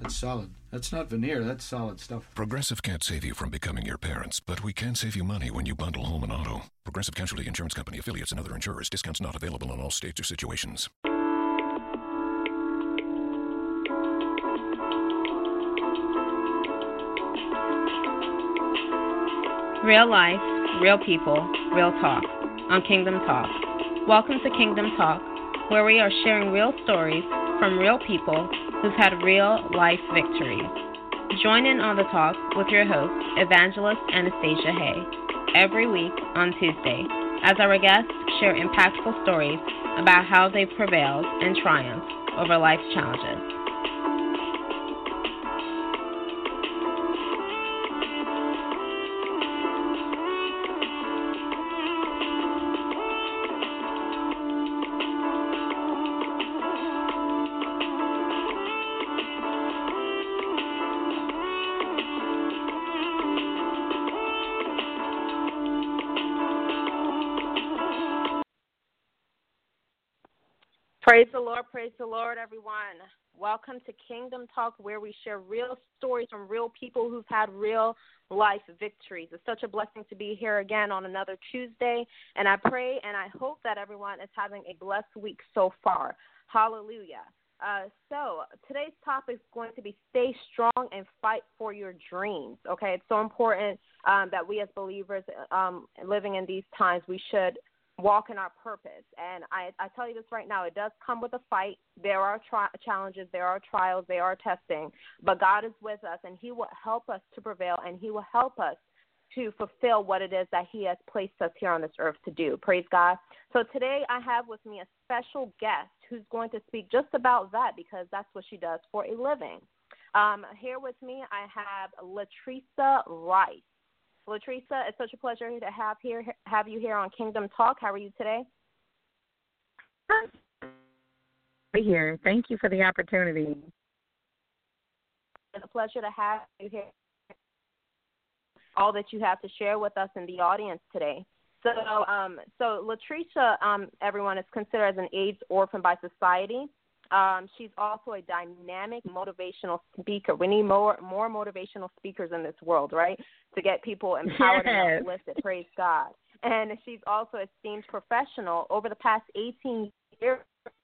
That's solid. That's not veneer, that's solid stuff. Progressive can't save you from becoming your parents, but we can save you money when you bundle home and auto. Progressive Casualty Insurance Company affiliates and other insurers. Discounts not available in all states or situations. Real life, real people, real talk on Kingdom Talk. Welcome to Kingdom Talk, where we are sharing real stories from real people who've had real life victories. Join in on the talk with your host, Evangelist Anastacia Haye, every week on Tuesday, as our guests share impactful stories about how they've prevailed and triumphed over life's challenges. Praise the Lord, everyone. Welcome to Kingdom Talk, where we share real stories from real people who've had real life victories. It's such a blessing to be here again on another Tuesday, and I pray and I hope that everyone is having a blessed week so far. Hallelujah. Uh, so today's topic is going to be stay strong and fight for your dreams. Okay, it's so important um, that we as believers um, living in these times we should walk in our purpose. And I, I tell you this right now, it does come with a fight. There are tri- challenges, there are trials, there are testing, but God is with us, and He will help us to prevail, and He will help us to fulfill what it is that He has placed us here on this earth to do. Praise God. So today I have with me a special guest who's going to speak just about that because that's what she does for a living. Um, here with me, I have Latresa Rice. Latresa, it's such a pleasure to have here have you here on Kingdom Talk. How are you today? Be here. Thank you for the opportunity. It's a pleasure to have you here. All that you have to share with us in the audience today. So, um, so Latresa, um, everyone is considered as an AIDS orphan by society. Um, she's also a dynamic motivational speaker. We need more more motivational speakers in this world, right? To get people empowered yes. and uplifted. Praise God. And she's also a esteemed professional. Over the past 18 years,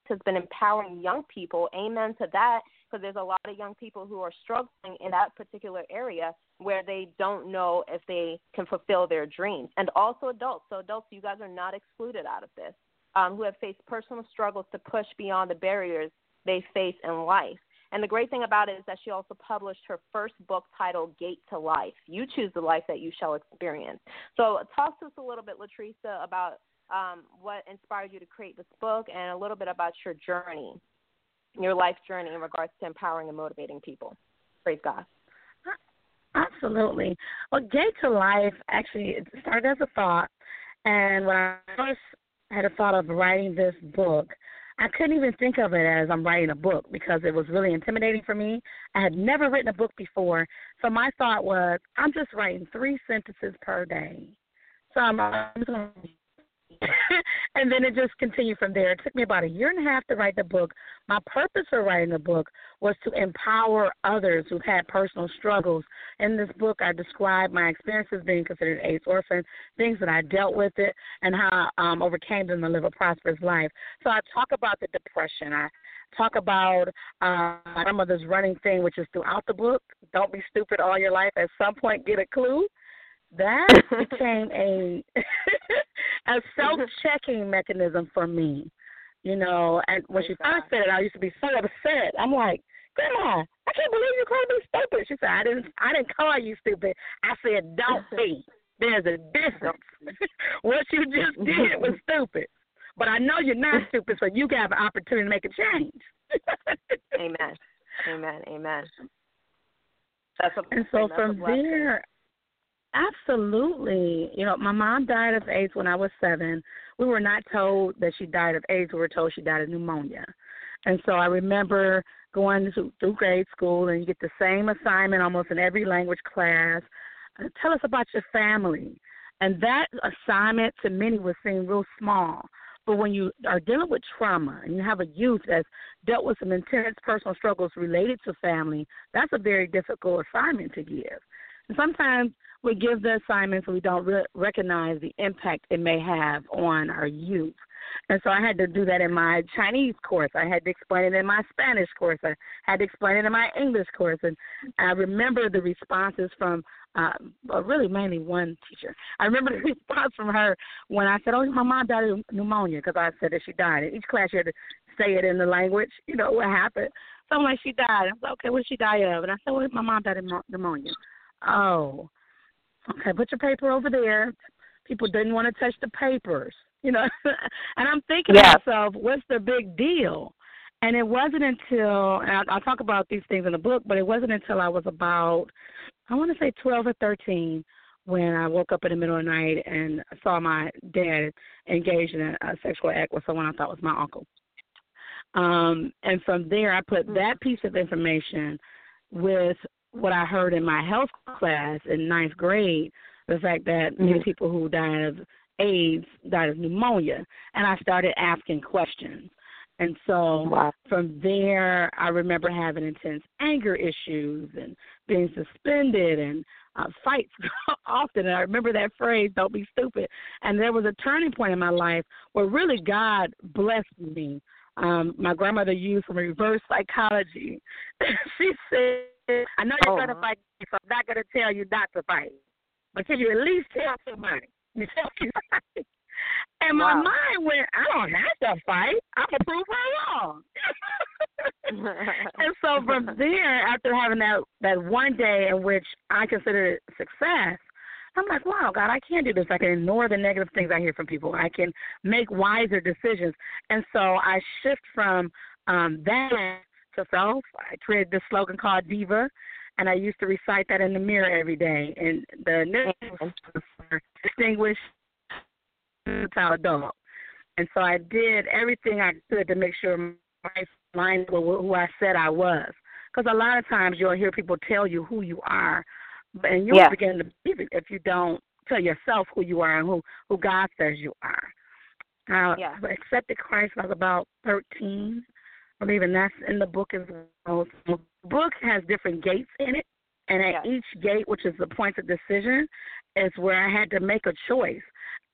has been empowering young people. Amen to that, because there's a lot of young people who are struggling in that particular area where they don't know if they can fulfill their dreams. And also adults. So adults, you guys are not excluded out of this um, who have faced personal struggles to push beyond the barriers they face in life. And the great thing about it is that she also published her first book titled Gate to Life. You choose the life that you shall experience. So, talk to us a little bit, Latresa, about um, what inspired you to create this book and a little bit about your journey, your life journey in regards to empowering and motivating people. Praise God. Absolutely. Well, Gate to Life actually started as a thought. And when I first had a thought of writing this book, I couldn't even think of it as I'm writing a book because it was really intimidating for me. I had never written a book before. So my thought was, I'm just writing three sentences per day. So I'm, I'm just going to and then it just continued from there. It took me about a year and a half to write the book. My purpose for writing the book was to empower others who've had personal struggles. In this book, I describe my experiences being considered an AIDS orphan, things that I dealt with it, and how I um, overcame them to live a prosperous life. So I talk about the depression. I talk about uh, my grandmother's running thing, which is throughout the book. Don't be stupid all your life. At some point, get a clue that became a a self checking mechanism for me. You know, and when she first said it, I used to be so upset. I'm like, Grandma, I can't believe you called me stupid. She said, I didn't I didn't call you stupid. I said, Don't be. There's a difference. what you just did was stupid. But I know you're not stupid, so you got an opportunity to make a change. Amen. Amen. Amen. That's a, and so from there, Absolutely. You know, my mom died of AIDS when I was seven. we were not told that she died of AIDS. We were told she died of pneumonia. And so I remember going to, through grade school, and you get the same assignment almost in every language class. Uh, tell us about your family. And that assignment to many would seem real small. But when you are dealing with trauma and you have a youth that's dealt with some intense personal struggles related to family, that's a very difficult assignment to give. Sometimes we give the assignments and we don't re- recognize the impact it may have on our youth. And so I had to do that in my Chinese course. I had to explain it in my Spanish course. I had to explain it in my English course. And I remember the responses from, uh, really mainly one teacher. I remember the response from her when I said, "Oh, my mom died of pneumonia," because I said that she died. In each class, you had to say it in the language. You know what happened. So I'm like, "She died." I was like, "Okay, what did she die of?" And I said, "Well, my mom died of pneumonia." Oh, okay. Put your paper over there. People didn't want to touch the papers you know. and I'm thinking yeah. to myself, what's the big deal? And it wasn't until and I'll, I'll talk about these things in the book, but it wasn't until I was about, I want to say 12 or 13, when I woke up in the middle of the night and saw my dad engaged in a, a sexual act with someone I thought was my uncle. Um, and from there, I put mm. that piece of information with what I heard in my health class in ninth grade, the fact that mm-hmm. many people who died of AIDS died of pneumonia, and I started asking questions. And so wow. from there, I remember having intense anger issues and being suspended and uh, fights often. And I remember that phrase, don't be stupid. And there was a turning point in my life where really God blessed me. Um, my grandmother used some reverse psychology. she said, I know you're oh. going to fight, so I'm not going to tell you not to fight. But can you at least tell somebody? and my wow. mind went, I don't have to fight. I'm gonna prove her wrong. and so from there, after having that that one day in which I considered it success, I'm like, wow, God, I can do this. I can ignore the negative things I hear from people. I can make wiser decisions. And so I shift from um, that to self. I created this slogan called Diva, and I used to recite that in the mirror every day. And the news distinguished child dog. And so I did everything I could to make sure my line with who I said I was. Because a lot of times you'll hear people tell you who you are, and you'll yeah. begin to believe it if you don't tell yourself who you are and who who God says you are. Uh, yeah. I accepted Christ when I was about 13. I believe, and that's in the book as well. The book has different gates in it, and at yeah. each gate, which is the point of decision, is where I had to make a choice.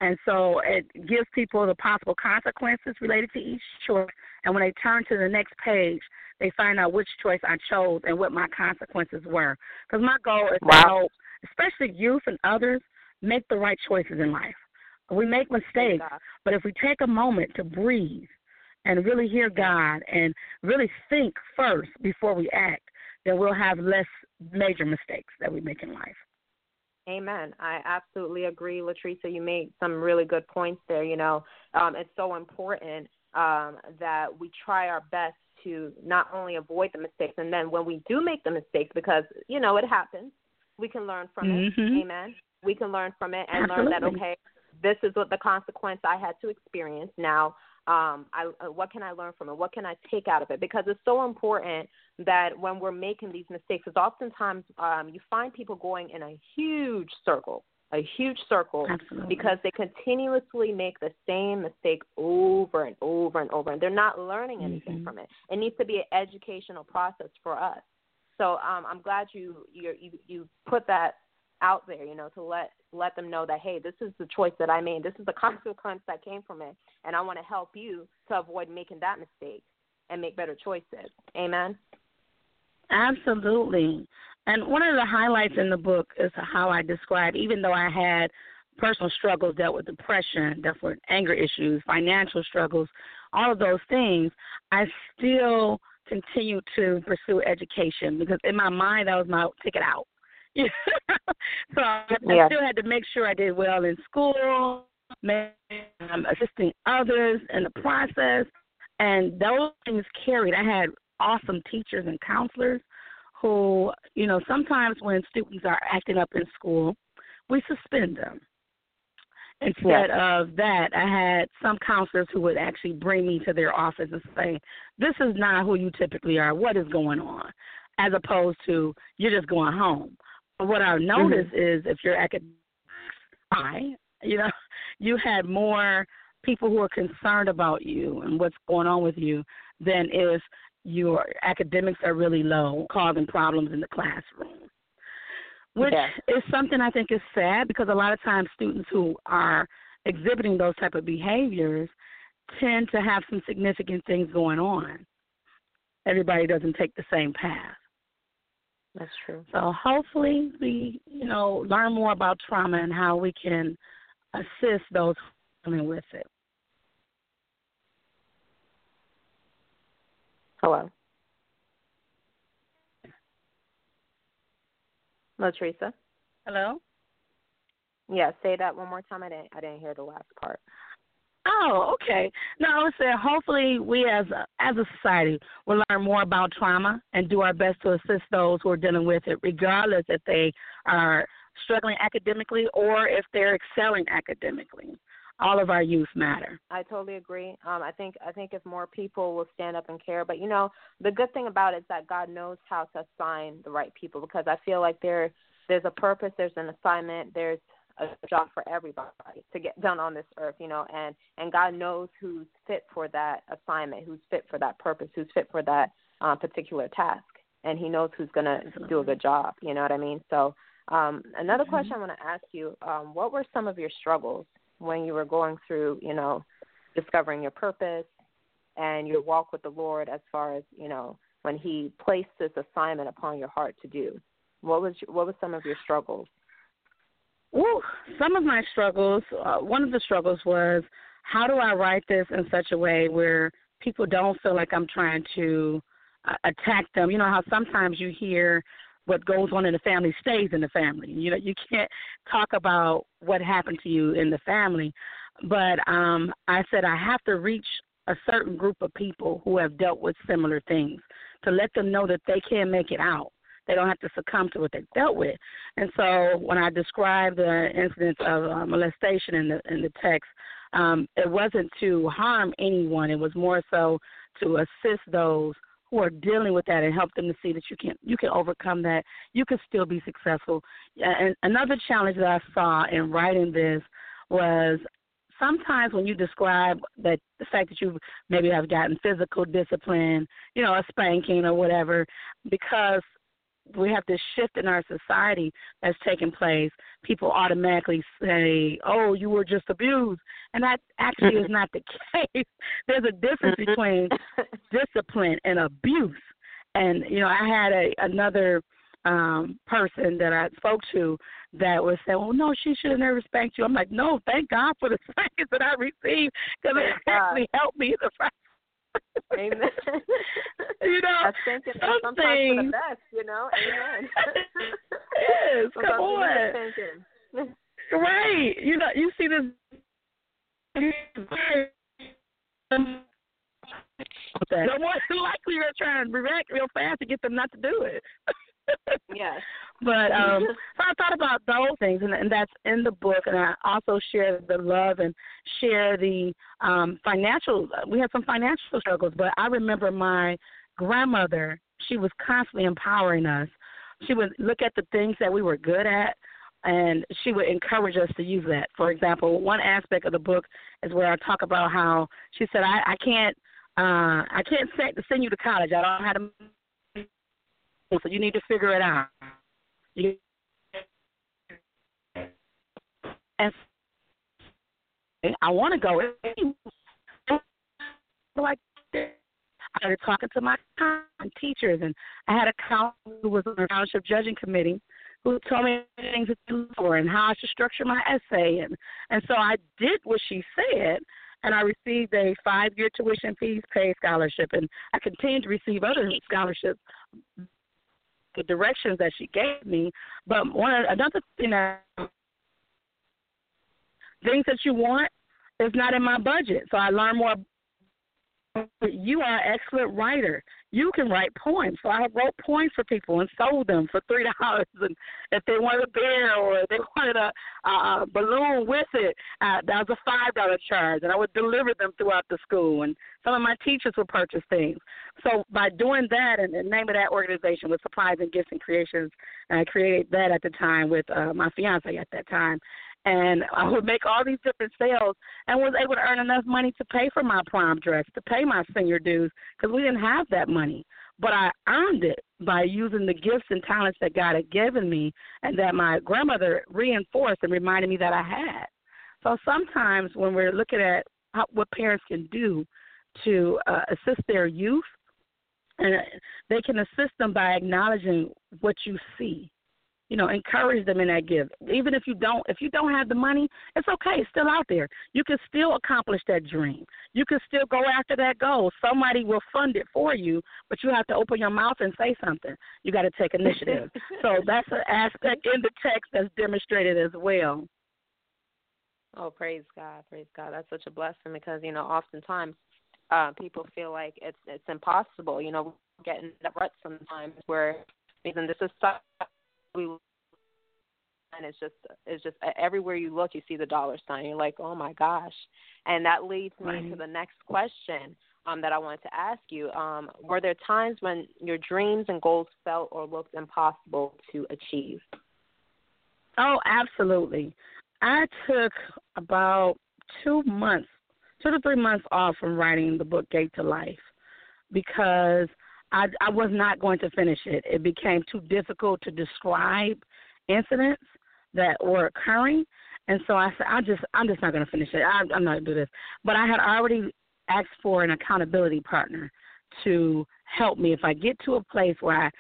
And so it gives people the possible consequences related to each choice. And when they turn to the next page, they find out which choice I chose and what my consequences were. Because my goal is wow. to help, especially youth and others, make the right choices in life. We make mistakes, but if we take a moment to breathe and really hear God and really think first before we act, then we'll have less major mistakes that we make in life. Amen. I absolutely agree, Latricia. You made some really good points there. You know, um, it's so important um, that we try our best to not only avoid the mistakes, and then when we do make the mistakes, because you know it happens, we can learn from mm-hmm. it. Amen. We can learn from it and absolutely. learn that okay, this is what the consequence I had to experience. Now, um, I, uh, what can I learn from it? What can I take out of it? Because it's so important that when we're making these mistakes, because oftentimes um, you find people going in a huge circle, a huge circle, Absolutely. because they continuously make the same mistake over and over and over, and they're not learning anything mm-hmm. from it. It needs to be an educational process for us. So um, I'm glad you you you put that out there, you know, to let let them know that hey, this is the choice that I made. This is the consequence that came from it, and I want to help you to avoid making that mistake and make better choices. Amen. Absolutely. And one of the highlights in the book is how I describe, even though I had personal struggles, dealt with depression, dealt with anger issues, financial struggles, all of those things, I still continue to pursue education because in my mind that was my ticket out. so I, yeah. I still had to make sure I did well in school, um, assisting others in the process, and those things carried. I had awesome teachers and counselors who, you know, sometimes when students are acting up in school, we suspend them. Instead yeah. of that, I had some counselors who would actually bring me to their office and say, "This is not who you typically are. What is going on?" As opposed to you're just going home. What I've noticed mm-hmm. is if you're academic, I, you know, you had more people who are concerned about you and what's going on with you than if your academics are really low, causing problems in the classroom which yeah. is something I think is sad because a lot of times students who are exhibiting those type of behaviors tend to have some significant things going on. Everybody doesn't take the same path. That's true. So hopefully we, you know, learn more about trauma and how we can assist those dealing with it. Hello. Hello, Teresa. Hello. Yeah, say that one more time. I didn't. I didn't hear the last part. Oh, okay. No, I was saying hopefully we as a, as a society will learn more about trauma and do our best to assist those who are dealing with it, regardless if they are struggling academically or if they're excelling academically all of our youth matter. I totally agree. Um, I think I think if more people will stand up and care, but you know, the good thing about it is that God knows how to assign the right people because I feel like there there's a purpose, there's an assignment, there's a job for everybody to get done on this earth, you know, and and God knows who's fit for that assignment, who's fit for that purpose, who's fit for that uh, particular task, and He knows who's going to do a good job. You know what I mean? So, um, another mm-hmm. question I want to ask you: um, What were some of your struggles when you were going through, you know, discovering your purpose and your walk with the Lord as far as, you know, when he placed this assignment upon your heart to do? What was what was some of your struggles? Well, some of my struggles, uh, one of the struggles was how do I write this in such a way where people don't feel like I'm trying to uh, attack them. You know how sometimes you hear what goes on in the family stays in the family. You know, you can't talk about what happened to you in the family. But um I said I have to reach a certain group of people who have dealt with similar things to let them know that they can make it out. They don't have to succumb to what they dealt with. And so when I described the incidents of uh, molestation in the in the text, um, it wasn't to harm anyone. It was more so to assist those who are dealing with that and help them to see that you can you can overcome that. You can still be successful. And another challenge that I saw in writing this was sometimes when you describe that the fact that you maybe have gotten physical discipline, you know, a spanking or whatever, because we have this shift in our society that's taking place. People automatically say, "Oh, you were just abused," and that actually is not the case. There's a difference between discipline and abuse. And you know, I had a another um person that I spoke to that was saying, "Well, no, she should have never spanked you." I'm like, "No, thank God for the spankings that I received because it actually helped me the Amen. you know, I think it's sometimes for the best, you know. Amen. yes, come on. right. You know, you see this. No more than likely you're trying to react real fast to get them not to do it. yes. But um so I thought about those things and, and that's in the book and I also share the love and share the um financial we had some financial struggles, but I remember my grandmother, she was constantly empowering us. She would look at the things that we were good at and she would encourage us to use that. For example, one aspect of the book is where I talk about how she said, I, I can't uh I can't send, you to college. I don't have to so you need to figure it out. You, and I want to go. Like I started talking to my teachers, and I had a counselor who was on the township judging committee who told me things to look for and how I should structure my essay, and and so I did what she said, and I received a five-year tuition fees paid scholarship, and I continued to receive other scholarships the directions that she gave me. But one another thing that things that you want is not in my budget. So I learned more you are an excellent writer. You can write poems. So I wrote poems for people and sold them for three dollars. And if they wanted a bear or they wanted a, a balloon with it, uh, that was a five dollar charge. And I would deliver them throughout the school. And some of my teachers would purchase things. So by doing that, and the name of that organization was Supplies and Gifts and Creations, and I created that at the time with uh, my fiance at that time and I would make all these different sales and was able to earn enough money to pay for my prom dress, to pay my senior dues, because we didn't have that money. But I earned it by using the gifts and talents that God had given me and that my grandmother reinforced and reminded me that I had. So sometimes when we're looking at how, what parents can do to uh, assist their youth, and they can assist them by acknowledging what you see you know encourage them in that gift. Even if you don't if you don't have the money it's okay. It's still out there. You can still accomplish that dream. You can still go after that goal. Somebody will fund it for you but you have to open your mouth and say something. You got to take initiative. So that's an aspect in the text that's demonstrated as well. Oh praise god praise god. That's such a blessing because you know oftentimes uh people feel like it's it's impossible you know getting that rut sometimes where even this is we and it's just it's just everywhere you look you see the dollar sign. You're like oh my gosh. And that leads me right. to the next question um, that i wanted to ask you um, were there times when your dreams and goals felt or looked impossible to achieve? Oh absolutely. I took about two months two to three months off from writing the book gate to life because I, I was not going to finish it. It became too difficult to describe incidents that were occurring, and so I said, I just, I'm just not going to finish it. I, I'm not going to do this. But I had already asked for an accountability partner to help me if I get to a place where I,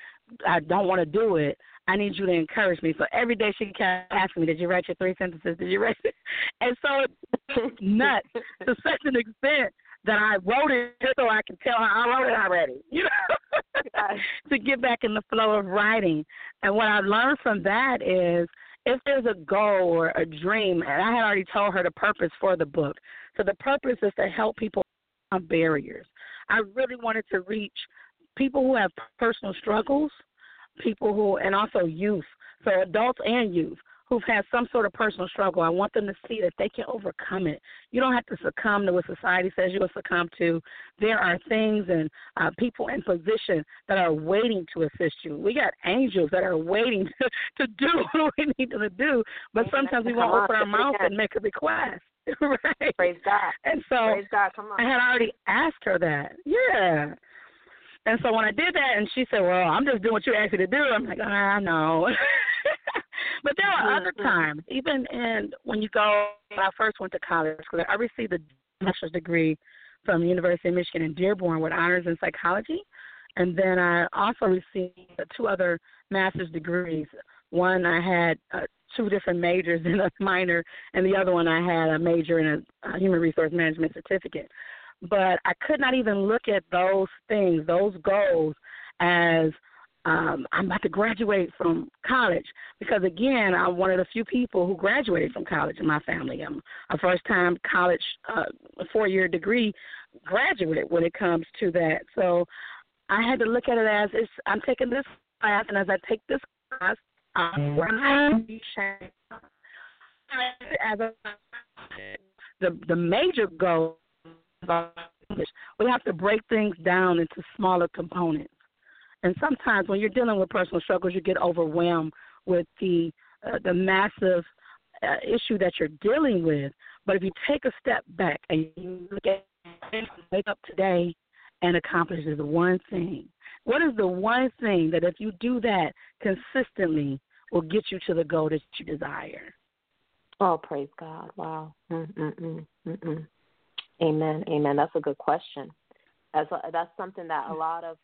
I don't want to do it. I need you to encourage me. So every day she kept asking me, "Did you write your three sentences? Did you write?" It? And so it's nuts to such an extent that I wrote it just so I can tell her I wrote it already, you know, to get back in the flow of writing. And what I learned from that is if there's a goal or a dream, and I had already told her the purpose for the book. So the purpose is to help people on barriers. I really wanted to reach people who have personal struggles, people who, and also youth, so adults and youth who've had some sort of personal struggle. I want them to see that they can overcome it. You don't have to succumb to what society says you will succumb to. There are things and uh, people in position that are waiting to assist you. We got angels that are waiting to, to do what we need them to do, but sometimes we won't open our mouth and make a request. right? Praise God. And so Praise God. Come on. I had already asked her that. Yeah. And so when I did that, and she said, "Well, I'm just doing what you asked me to do," I'm like, "I know." But there are other mm-hmm. times, even in when you go. When I first went to college, because I received a master's degree from the University of Michigan in Dearborn with honors in psychology, and then I also received two other master's degrees. One I had uh, two different majors and a minor, and the other one I had a major in a, a human resource management certificate. But I could not even look at those things, those goals, as um, I'm about to graduate from college because again, I'm one of the few people who graduated from college in my family. I'm a first time college uh, four year degree graduate when it comes to that. So I had to look at it as it's, I'm taking this class, and as I take this class, I'm as a, the the major goal we have to break things down into smaller components. And sometimes when you're dealing with personal struggles, you get overwhelmed with the uh, the massive uh, issue that you're dealing with. But if you take a step back and you look at wake up today and accomplish the one thing. What is the one thing that if you do that consistently will get you to the goal that you desire? Oh, praise God! Wow. Mm-mm-mm. Mm-mm. Amen. Amen. That's a good question. That's a, that's something that a lot of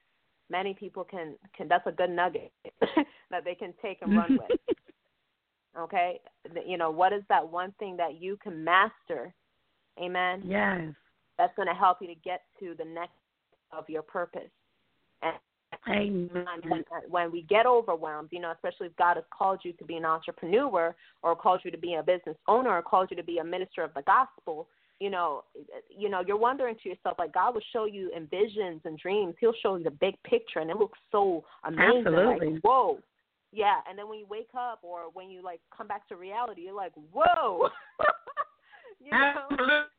many people can can. That's a good nugget that they can take and run with. Okay, you know what is that one thing that you can master? Amen. Yes. That's going to help you to get to the next of your purpose. And Amen. when we get overwhelmed, you know, especially if God has called you to be an entrepreneur or called you to be a business owner or called you to be a minister of the gospel, you know, you know, you're wondering to yourself like God will show you in visions and dreams. He'll show you the big picture, and it looks so amazing. Absolutely. Like, whoa. Yeah, and then when you wake up or when you like come back to reality, you're like, whoa. you know,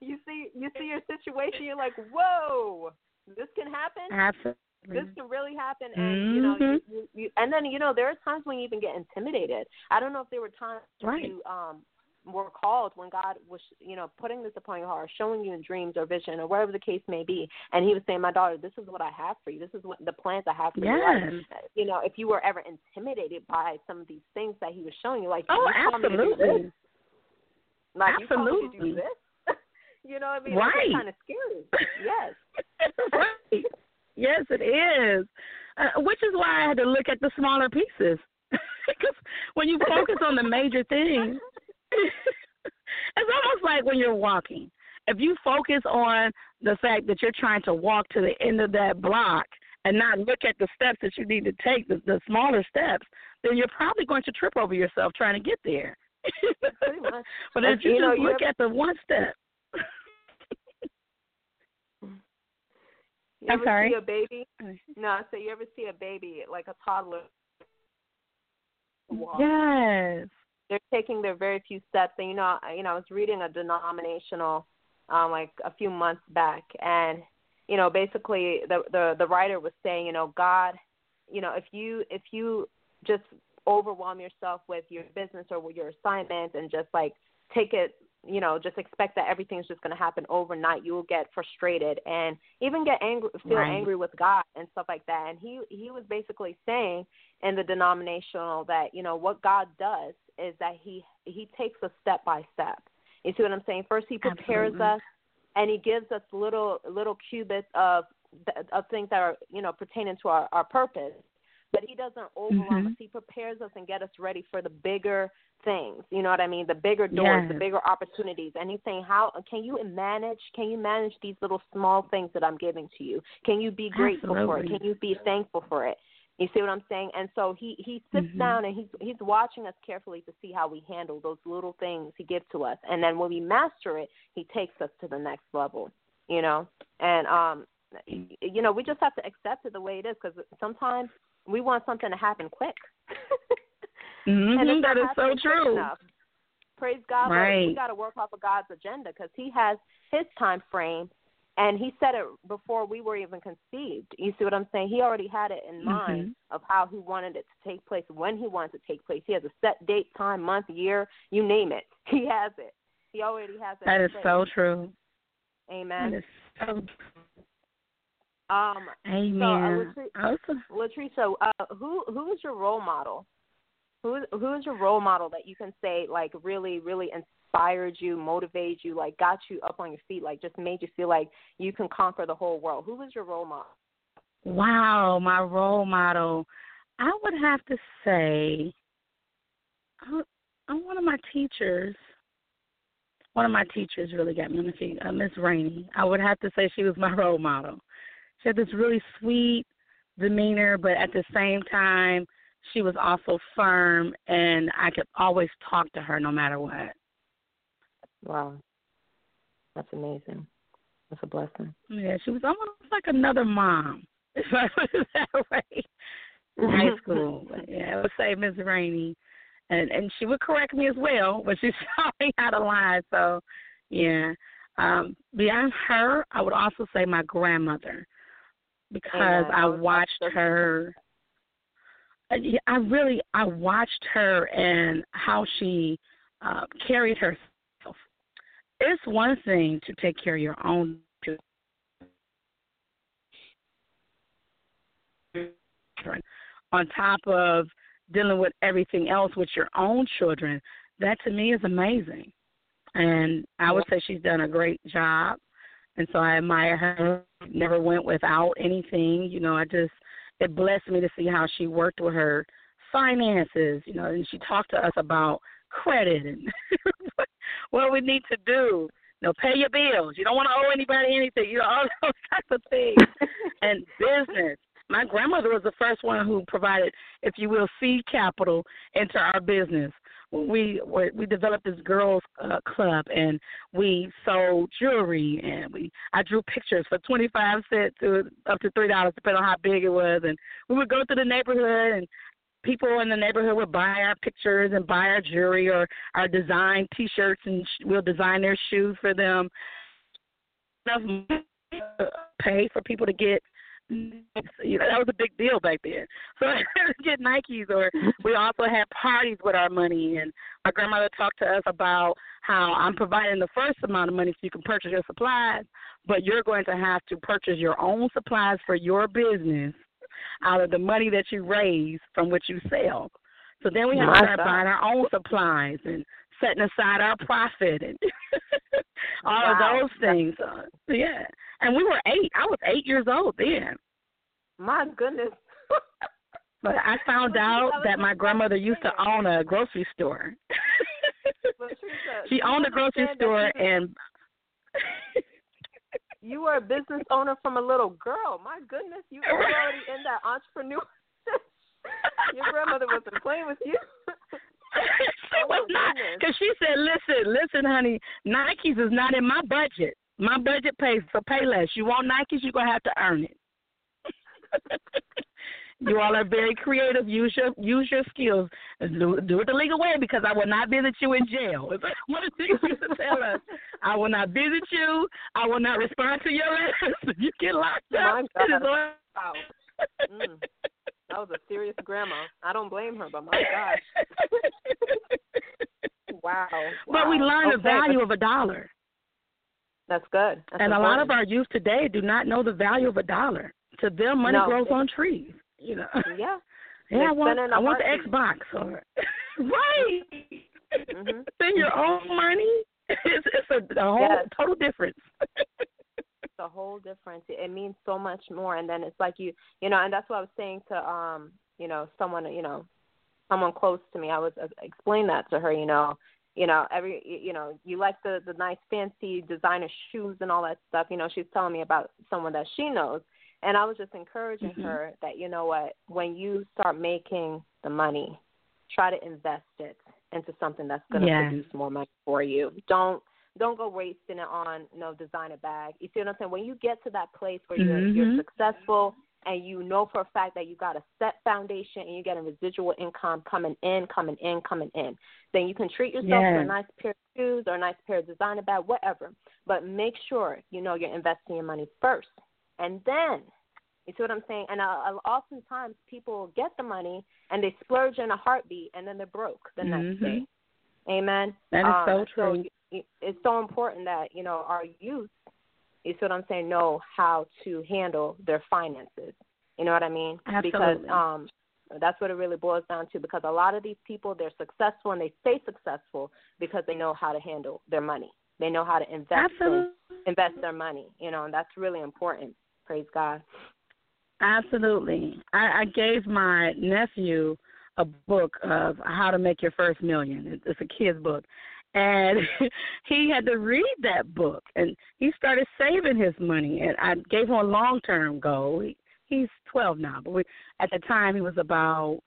you see you see your situation, you're like, whoa, this can happen. Absolutely. This can really happen, and you know, you, Mm-hmm. you, you, and then you know, there are times when you even get intimidated. I don't know if there were times when Right. you um were called when God was, you know, putting this upon your heart, showing you in dreams or vision or whatever the case may be, and He was saying, "My daughter, this is what I have for you. This is what the plans I have for you." Yes. You know, if you were ever intimidated by some of these things that He was showing you, like, Oh, you called me to do absolutely. Like, you called me to do Absolutely. this? you know what I mean? Right. It's kind of scary. Yes. right. Yes, it is. Uh, which is why I had to look at the smaller pieces. Because when you focus on the major things, it's almost like when you're walking. If you focus on the fact that you're trying to walk to the end of that block and not look at the steps that you need to take, the, the smaller steps, then you're probably going to trip over yourself trying to get there. But if you, you know, just you look at the one step, You I'm ever sorry? see a baby? Mm. No, so you ever see a baby like a toddler walk? yes. They're taking their very few steps, and you know, I- you know, I was reading a denominational, um, like a few months back, and you know, basically the the the writer was saying, you know, God, you know, if you if you just overwhelm yourself with your business or with your assignments and just like take it you know just expect that everything's just going to happen overnight you will get frustrated and even get angry feel Right. angry with god and stuff like that. And he he was basically saying in the denominational that you know what god does is that he he takes us step by step you see what i'm saying first he prepares Absolutely. us and he gives us little little cubits of of things that are you know pertaining to our our purpose but he doesn't overwhelm Mhm. us. He prepares us and get us ready for the bigger things. You know what I mean? The bigger doors, the bigger opportunities. And he's saying, how can you manage? Can you manage these little small things that I'm giving to you? Can you be grateful for it? Can you be thankful for it? You see what I'm saying? And so he he sits Mhm. down and he's he's watching us carefully to see how we handle those little things he gives to us. And then when we master it, he takes us to the next level. You know, and um, you know, we just have to accept it the way it is because sometimes we want something to happen quick. Mhm, and it's that is so true. enough. Praise God, but we got to work off of God's agenda because He has His time frame, and He said it before we were even conceived. You see what I'm saying? He already had it in mind Mhm. of how He wanted it to take place, when He wanted it to take place. He has a set date, time, month, year, you name it. He has it. He already has it. That is place. so true. Amen. That is so Um, Amen. Latri- Awesome. Latricia, uh, who who is your role model? Who who is your role model that you can say like really really inspired you, motivated you, like got you up on your feet, like just made you feel like you can conquer the whole world? Who is your role model? Wow, my role model. I would have to say, uh, uh, one of my teachers. One of my teachers really got me on the feet. Uh, Miss Rainey. I would have to say she was my role model. She had this really sweet demeanor, but at the same time, she was also firm, and I could always talk to her no matter what. Wow, that's amazing. That's a blessing. Yeah, she was almost like another mom, if I put it that way. in high school. But yeah, I would say Miss Rainey, and and she would correct me as well, but she saw me how to lie. So yeah, um, beyond her, I would also say my grandmother because Amen. I I watched her. I really I watched her and how she uh, carried herself. It's one thing to take care of your own children. On top of dealing with everything else with your own children that to me is amazing. And i would say she's done a great job. And so i admire her. Never went without anything. You know i just it blessed me to see how she worked with her finances you know and she talked to us about credit and what, we need to do. You know pay your bills. You don't want to owe anybody anything. You know all those types of things. And business. My grandmother was the first one who provided, if you will, seed capital into our business we were, we developed this girls uh, club and we sold jewelry and we I drew pictures for twenty five cents to up to three dollars depending on how big it was and we would go to the neighborhood and people in the neighborhood would buy our pictures and buy our jewelry or our design T-shirts and we'll design their shoes for them. Enough pay for people to get you know, that was a big deal back then. So get Nikes, or we also had parties with our money. And my grandmother talked to us about how I'm providing the first amount of money so you can purchase your supplies, but you're going to have to purchase your own supplies for your business out of the money that you raise from what you sell. So then we have to start buying our own supplies and setting aside our profit and all wow. of those things. Uh, yeah. And we were eight. I was eight years old then. My goodness. but I found out that my grandmother used to own a grocery store. she owned a grocery store and you were a business owner from a little girl. My goodness, you were already in that entrepreneur. Your grandmother wasn't playing with you. she oh, was not, because she said, "Listen, listen, honey, Nikes is not in my budget. My budget pays for Payless. You want Nikes, you're gonna have to earn it." you all are very creative. Use your use your skills. Do, do it the legal way because I will not visit you in jail. Of the things used to tell us. I will not visit you. I will not respond to your letters. you get locked up. Wow. Mm. That was a serious grandma. I don't blame her, but my gosh. wow. But we learn okay. the value of a dollar. That's good. That's and important. a lot of our youth today do not know the value of a dollar. To them, money no. grows on trees. You know. Yeah. Yeah, I want I want the Xbox or right. Mm-hmm. Spend your own money. It's it's a, a whole yes. total difference. It's a whole difference. It means so much more. And then it's like you, you know, and that's what I was saying to, um, you know, someone, you know, someone close to me. I was uh, explain that to her. You know, you know, every, you know, you like the the nice fancy designer shoes and all that stuff. You know, she's telling me about someone that she knows, and I was just encouraging mm-hmm. her that you know what, when you start making the money, try to invest it into something that's going to yeah. produce more money for you. Don't don't go wasting it on you know designer bag. You see what I'm saying? When you get to that place where you're mm-hmm. you're successful and you know for a fact that you got a set foundation and you're getting residual income coming in, coming in, coming in, then you can treat yourself yeah. to a nice pair of shoes or a nice pair of designer bag, whatever. But make sure you know you're investing your money first, and then you see what I'm saying? And uh, oftentimes people get the money and they splurge in a heartbeat, and then they're broke the mm-hmm. next day. Amen. That is um, so true. So it's so important that you know our youth, you see what I'm saying, know how to handle their finances. You know what I mean? Absolutely. Because um, that's what it really boils down to. Because a lot of these people, they're successful and they stay successful because they know how to handle their money. They know how to invest in, invest their money. You know, and that's really important. Praise God. Absolutely. I, I gave my nephew a book of how to make your first million. It's a kid's book and he had to read that book and he started saving his money and i gave him a long term goal. He, he's twelve now but we, at the time he was about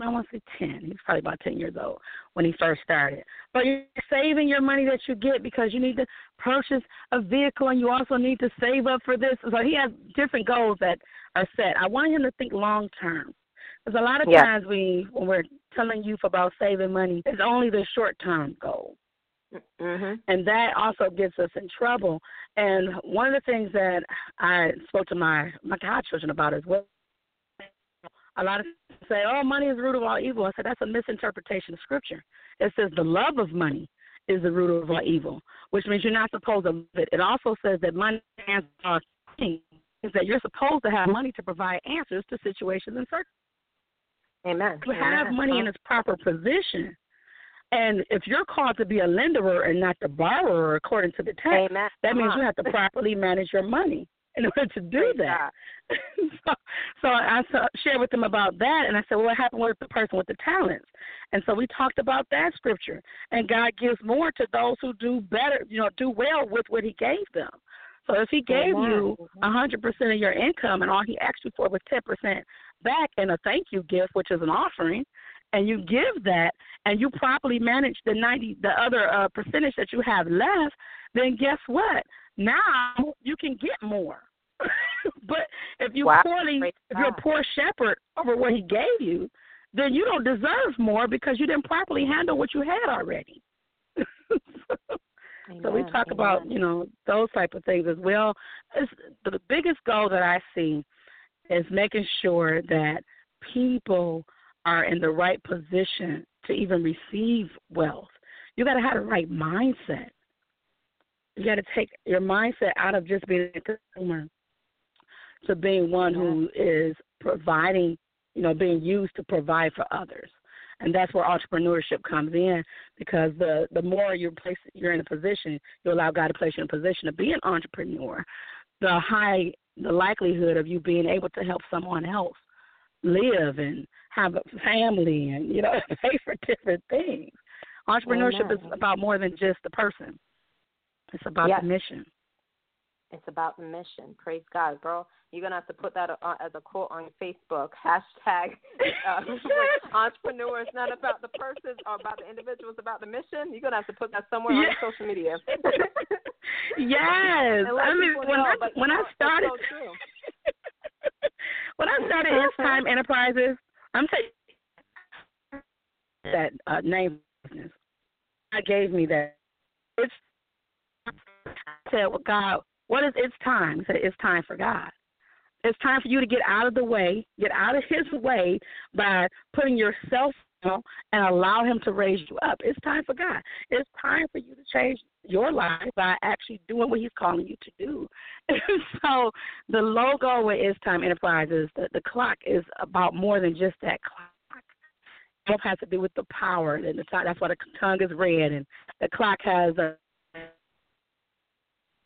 i want to say ten he was probably about ten years old when he first started. But you're saving your money that you get because you need to purchase a vehicle and you also need to save up for this. So he has different goals that are set. I want him to think long term because a lot of yeah. times we, when we're telling youth about saving money, it's only the short term goal. Mm-hmm. And that also gets us in trouble. And one of the things that I spoke to my my godchildren about as well, a lot of people say, "Oh, money is the root of all evil." I said that's a misinterpretation of scripture. It says the love of money is the root of all evil, which means you're not supposed to love it. It also says that money answers is that you're supposed to have money to provide answers to situations and circumstances. Amen. To have money in its proper position. And if you're called to be a lender and not the borrower, according to the text, Amen. that means you have to properly manage your money in order to do that. so, so I shared with them about that, and I said, well, what happened with the person with the talents? And so we talked about that scripture. And God gives more to those who do better, you know, do well with what He gave them. So if He gave Amen. you a hundred percent of your income, and all He asked you for was ten percent back and a thank you gift, which is an offering, and you give that and you properly manage the 90 the other uh, percentage that you have left, then guess what? Now you can get more. but if you wow. poorly if you're a poor shepherd over what he gave you, then you don't deserve more because you didn't properly handle what you had already. so we talk Amen. about you know those type of things as well. It's, the biggest goal that I see is making sure that people are in the right position to even receive wealth. You got to have the right mindset. You got to take your mindset out of just being a consumer to being one who is providing, you know, being used to provide for others. And that's where entrepreneurship comes in because the the more you're placed, you're in a position, you allow God to place you in a position to be an entrepreneur. The high the likelihood of you being able to help someone else live and have a family and you know pay for different things. Entrepreneurship Amen. is about more than just the person. It's about Yes. the mission. It's about the mission. Praise God, girl. You're gonna have to put that uh, as a quote on Facebook. Hashtag uh, entrepreneur. It's not about the person or about the individual. It's about the mission. You're gonna have to put that somewhere Yeah. on your social media. yes, I mean when know, I when I started so when I started It's Time Enterprises, I'm saying that uh, name business. God gave me that. It's I said, well, God, what is it's time? Said, it's time for God. It's time for you to get out of the way, get out of His way by putting yourself down and allow Him to raise you up. It's time for God. It's time for you to change your life by actually doing what He's calling you to do. so the logo with It's Time Enterprises, the, the clock is about more than just that clock. It has to do with the power, and the that's why the tongue is red, and the clock has a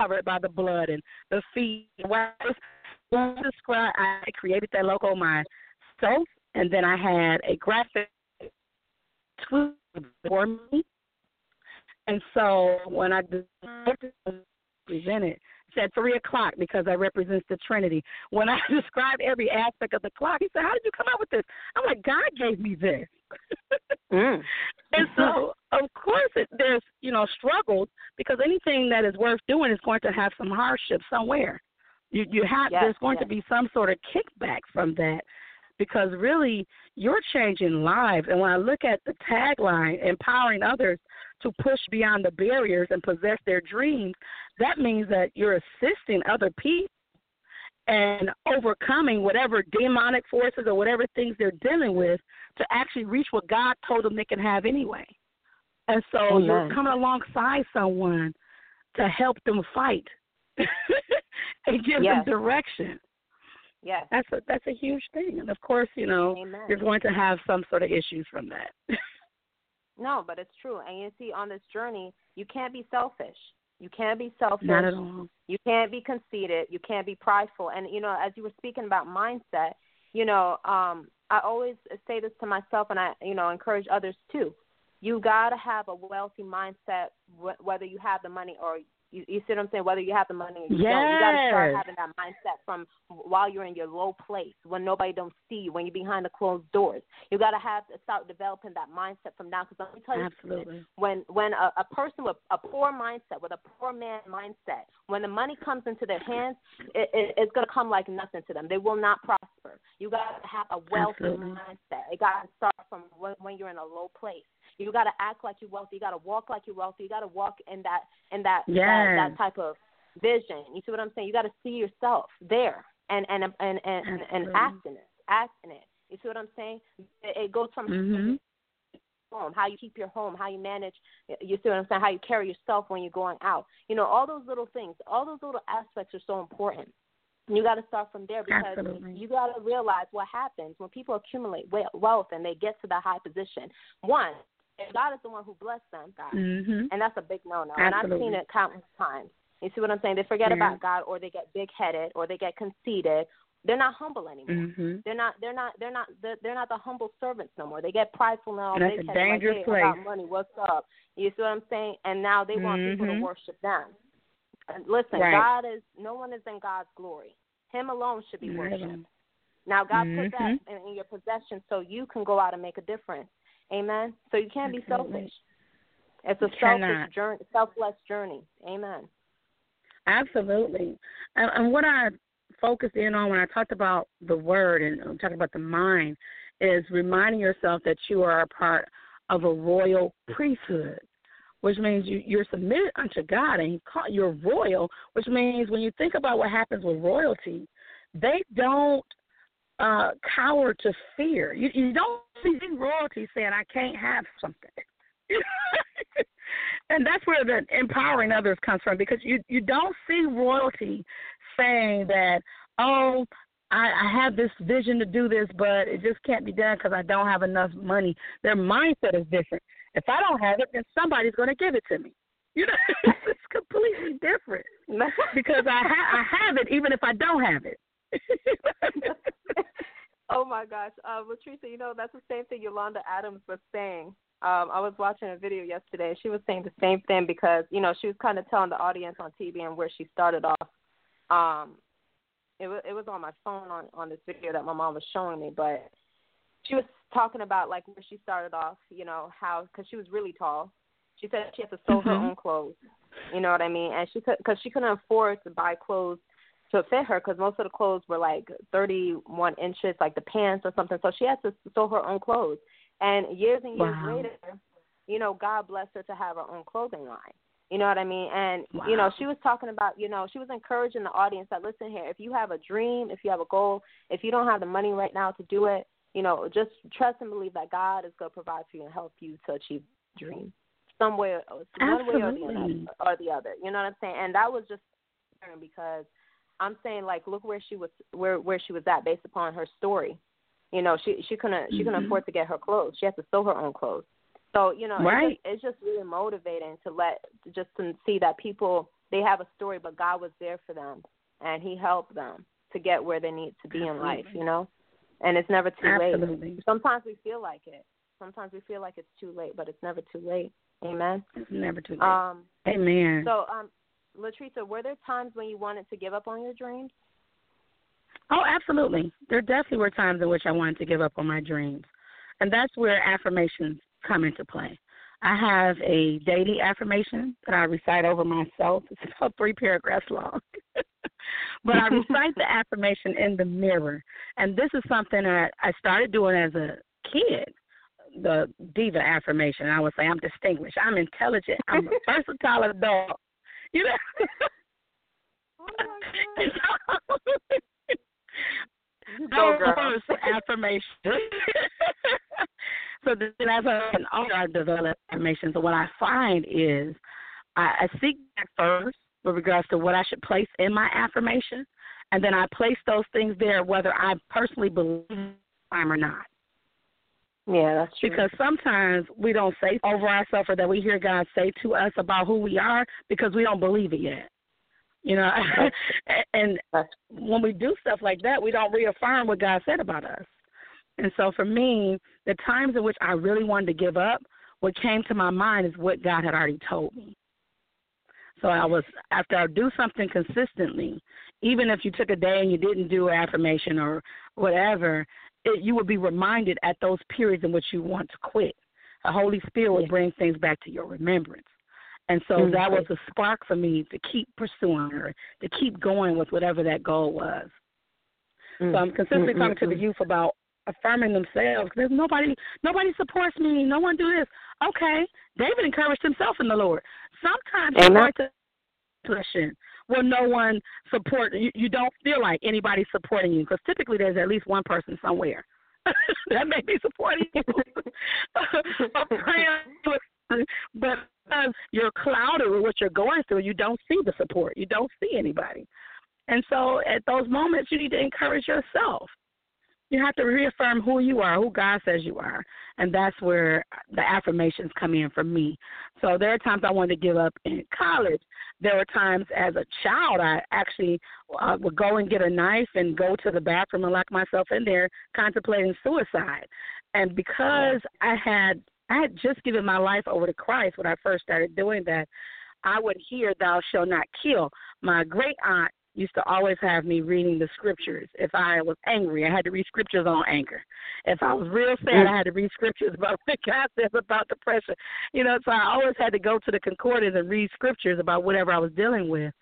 covered by the blood and the feet. I describe, I created that logo myself, and then I had a graphic tweet for me. And so when I presented, said three o'clock because that represents the Trinity. When I described every aspect of the clock, he said, "How did you come up with this?" I'm like, "God gave me this." Mm. And so, of course, it, there's you know struggles because anything that is worth doing is going to have some hardship somewhere. You you have Yes, there's going to be some sort of kickback from that because really you're changing lives. And when I look at the tagline, empowering others to push beyond the barriers and possess their dreams, that means that you're assisting other people and overcoming whatever demonic forces or whatever things they're dealing with to actually reach what God told them they can have anyway. And so oh, you're coming alongside someone to help them fight and give Yes. them direction. Yes. That's a that's a huge thing. And of course, you know, Amen. you're going to have some sort of issues from that. No, but it's true. And you see, on this journey, you can't be selfish. You can't be selfish. Not at all. You can't be conceited. You can't be prideful. And you know, as you were speaking about mindset, you know, um, I always say this to myself, and I, you know, encourage others too. You gotta have a wealthy mindset, wh- whether you have the money or you, you see what I'm saying. Whether you have the money or you don't, you gotta start having that mindset from while you're in your low place, when nobody don't see you, when you're behind the closed doors. You gotta have to start developing that mindset from now. Because let me tell you, Absolutely. when when a, a person with a poor mindset, with a poor man mindset, when the money comes into their hands, it, it, it's going to come like nothing to them. They will not prosper. You got to have a wealthy Absolutely. mindset. It got to start from when, when you're in a low place. You got to act like you're wealthy. You got to walk like you're wealthy. You got to walk in that in that, that Yes. that type of vision. You see what I'm saying? You got to see yourself there and and and and and, and act in it. Act in it. You see what I'm saying? It, it goes from Mhm. home, how you keep your home, how you manage, you see what I'm saying, how you carry yourself when you're going out. You know, all those little things, all those little aspects are so important. And you got to start from there because Absolutely. you got to realize what happens when people accumulate we- wealth and they get to that high position. One, if God is the one who blessed them, God, Mhm. and that's a big no no. And I've seen it countless times. You see what I'm saying? They forget Yeah. about God, or they get big headed, or they get conceited. They're not humble anymore. Mhm. They're not. They're not. They're not. They're, they're not the humble servants no more. They get prideful now. And that's They a dangerous like, hey, place. money. What's up? You see what I'm saying? And now they want people to Mhm. worship them. And listen, Right. God is. No one is in God's glory. Him alone should be worshipped. Now God put that Mhm. in, in your possession so you can go out and make a difference. Amen. So you can't be selfish. It's a selfish journey, selfless journey. Amen. Absolutely. And, and what I focused in on when I talked about the word and I'm talking about the mind is reminding yourself that you are a part of a royal priesthood, which means you, you're submitted unto God and you're royal, which means when you think about what happens with royalty, they don't uh, cower to fear. You, you don't see royalty saying, I can't have something. and that's where the empowering others comes from because you you don't see royalty saying that oh I, I have this vision to do this but it just can't be done because I don't have enough money. Their mindset is different. If I don't have it, then somebody's going to give it to me. You know, it's completely different because I ha- I have it even if I don't have it. oh my gosh, uh, Latrice, you know that's the same thing Yolanda Adams was saying. Um, I was watching a video yesterday. She was saying the same thing because you know she was kind of telling the audience on TV and where she started off. Um, it was it was on my phone on on this video that my mom was showing me, but she was talking about like where she started off. You know how because she was really tall. She said she had to sew her Mhm. own clothes. You know what I mean? And she could because she couldn't afford to buy clothes to fit her because most of the clothes were like 31 inches, like the pants or something. So she had to sew her own clothes. And years and years Wow. later, you know, God blessed her to have her own clothing line. You know what I mean? And you know, she was talking about, you know, she was encouraging the audience that listen here, if you have a dream, if you have a goal, if you don't have the money right now to do it, you know, just trust and believe that God is going to provide for you and help you to achieve the dream, some way, one way or the other, or the other. You know what I'm saying? And that was just because I'm saying like look where she was where where she was at based upon her story. You know, she she couldn't she couldn't Mhm. afford to get her clothes. She had to sew her own clothes. So you know, Right. it's, just, it's just really motivating to let just to see that people they have a story, but God was there for them and He helped them to get where they need to be in life. You know, and it's never too late. Absolutely. Sometimes we feel like it. Sometimes we feel like it's too late, but it's never too late. Amen. It's never too late. Um. Amen. So, um, Latrice, were there times when you wanted to give up on your dreams? Oh, absolutely. There definitely were times in which I wanted to give up on my dreams. And that's where affirmations come into play. I have a daily affirmation that I recite over myself. It's about three paragraphs long. but I recite the affirmation in the mirror. And this is something that I started doing as a kid, the diva affirmation. I would say I'm distinguished, I'm intelligent, I'm a versatile adult. You know? Go, That girl. was the first affirmation. so then as I an older, I develop affirmations. So what I find is I, I seek back first with regards to what I should place in my affirmation, and then I place those things there whether I personally believe them or not. Yeah, that's true. Because sometimes we don't say over ourselves or that we hear God say to us about who we are because we don't believe it yet. You know, and when we do stuff like that, we don't reaffirm what God said about us. And so for me, the times in which I really wanted to give up, what came to my mind is what God had already told me. So I was after I do something consistently, even if you took a day and you didn't do an affirmation or whatever, it, you will be reminded at those periods in which you want to quit. The Holy Spirit would bring things back to your remembrance. And so Mhm. that was a spark for me to keep pursuing her, to keep going with whatever that goal was. Mm. So I'm consistently Mm, talking mm, to the mm. youth about affirming themselves. There's nobody, nobody supports me. No one do this. Okay, David encouraged himself in the Lord. Sometimes you Amen. going to position where no one support you. You don't feel like anybody supporting you because typically there's at least one person somewhere that may be supporting you. But because you're clouded with what you're going through, you don't see the support. You don't see anybody. And so at those moments, you need to encourage yourself. You have to reaffirm who you are, who God says you are. And that's where the affirmations come in for me. So there are times I wanted to give up in college. There were times as a child I actually uh, would go and get a knife and go to the bathroom and lock myself in there contemplating suicide. And because I had I had just given my life over to Christ when I first started doing that, I would hear thou shalt not kill. My great aunt used to always have me reading the scriptures. If I was angry, I had to read scriptures on anger. If I was real sad, I had to read scriptures about what God says about depression. You know, so I always had to go to the concordance and read scriptures about whatever I was dealing with.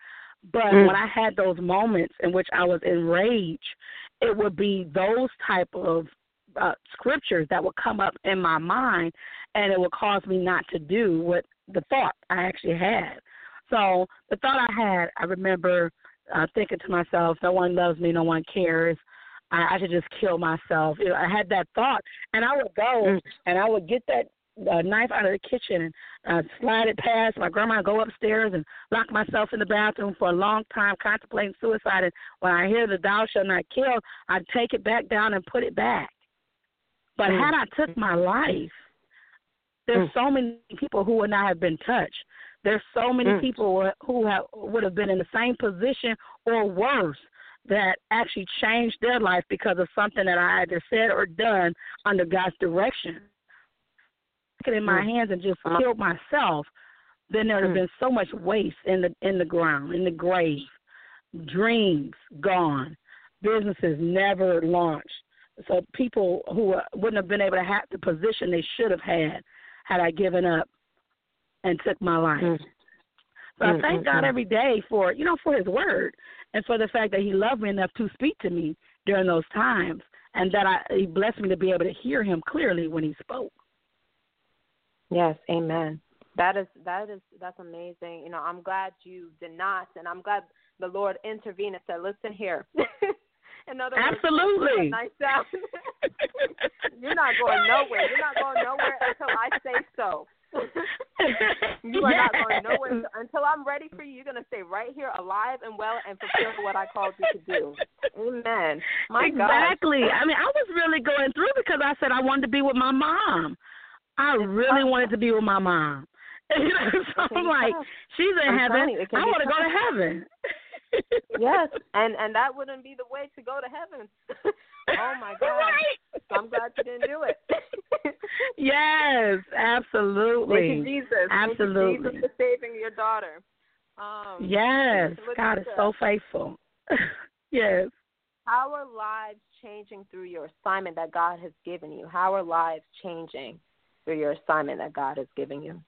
But mm. when I had those moments in which I was enraged, it would be those type of uh, scriptures that would come up in my mind, and it would cause me not to do what the thought I actually had. So the thought I had, I remember uh, thinking to myself, "No one loves me, no one cares. I, I should just kill myself." You know, I had that thought, and I would go mm. and I would get that uh, knife out of the kitchen and uh, slide it past my grandma, go upstairs and lock myself in the bathroom for a long time, contemplating suicide. And when I hear the "Thou shalt not kill," I'd take it back down and put it back. But mm. had I took my life, there's mm. so many people who would not have been touched. There's so many mm. people who have, would have been in the same position or worse that actually changed their life because of something that I either said or done under God's direction. Took it in my mm. hands and just uh-huh. killed myself. Then there would have mm. been so much waste in the in the ground, in the grave, dreams gone, businesses never launched. So people who wouldn't have been able to have the position they should have had had I given up and took my life. Mm. So I mm, thank mm, God mm. every day for you know for His word and for the fact that He loved me enough to speak to me during those times, and that I He blessed me to be able to hear Him clearly when He spoke. Yes, Amen. That is that is that's amazing. You know, I'm glad you did not, and I'm glad the Lord intervened and said, "Listen here." In other Absolutely. words, nice. You're not going nowhere. You're not going nowhere until I say so. you are not going nowhere until I'm ready for you. You're going to stay right here, alive and well, and fulfill what I called you to do. Amen. My exactly. God. I mean, I was really going through because I said I wanted to be with my mom. I really wanted to be with my mom. You know, so I'm like, she's in I'm heaven. I want to go to heaven. yes, and and that wouldn't be the way to go to heaven. Oh my God! Right. I'm glad you didn't do it. yes, absolutely. Thank you, Jesus. Absolutely. Thank you, Jesus, for saving your daughter. Um, yes, God is so faithful. yes. How are lives changing through your assignment that God has given you? How are lives changing through your assignment that God has given you?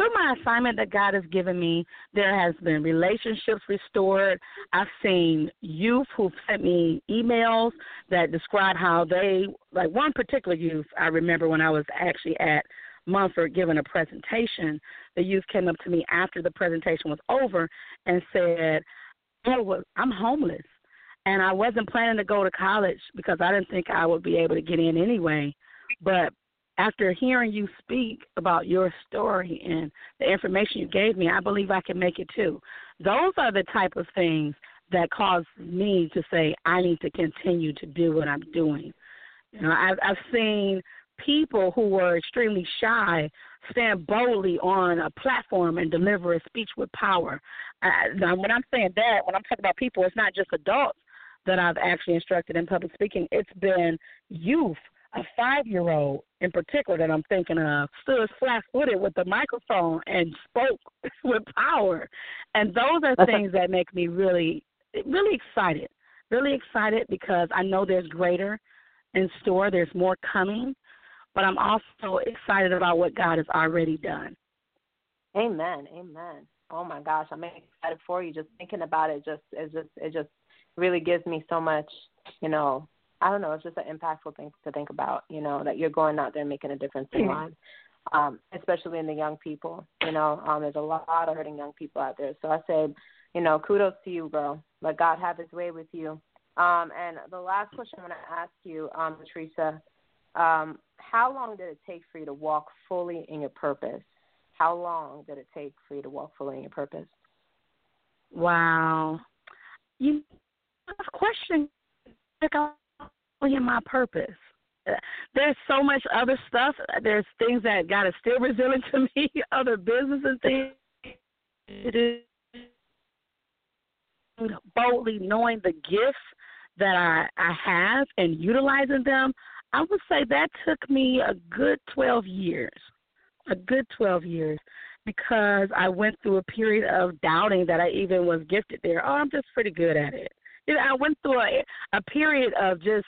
Through my assignment that God has given me, there has been relationships restored. I've seen youth who've sent me emails that describe how they, like one particular youth, I remember when I was actually at Mumford giving a presentation, the youth came up to me after the presentation was over and said, oh, I'm homeless. And I wasn't planning to go to college because I didn't think I would be able to get in anyway. But after hearing you speak about your story and the information you gave me, I believe I can make it too. Those are the type of things that cause me to say I need to continue to do what I'm doing. You know, I've I've seen people who were extremely shy stand boldly on a platform and deliver a speech with power. I, now, when I'm saying that, when I'm talking about people, it's not just adults that I've actually instructed in public speaking. It's been youth a five year old in particular that I'm thinking of stood flat footed with the microphone and spoke with power. And those are things that make me really, really excited. Really excited because I know there's greater in store, there's more coming, but I'm also excited about what God has already done. Amen. Amen. Oh my gosh, I'm excited for you. Just thinking about it just it just it just really gives me so much, you know, I don't know, it's just an impactful thing to think about, you know, that you're going out there and making a difference in lives. Um, especially in the young people. You know, um, there's a lot of hurting young people out there. So I said, you know, kudos to you, girl. Let God have his way with you. Um, and the last question I'm going to ask you, um, Teresa, um, how long did it take for you to walk fully in your purpose? How long did it take for you to walk fully in your purpose? Wow. You question in my purpose. Uh, there's so much other stuff. There's things that God is still revealing to me, other business and things boldly knowing the gifts that I, I have and utilizing them, I would say that took me a good 12 years. A good 12 years because I went through a period of doubting that I even was gifted there. Oh, I'm just pretty good at it. You know, I went through a, a period of just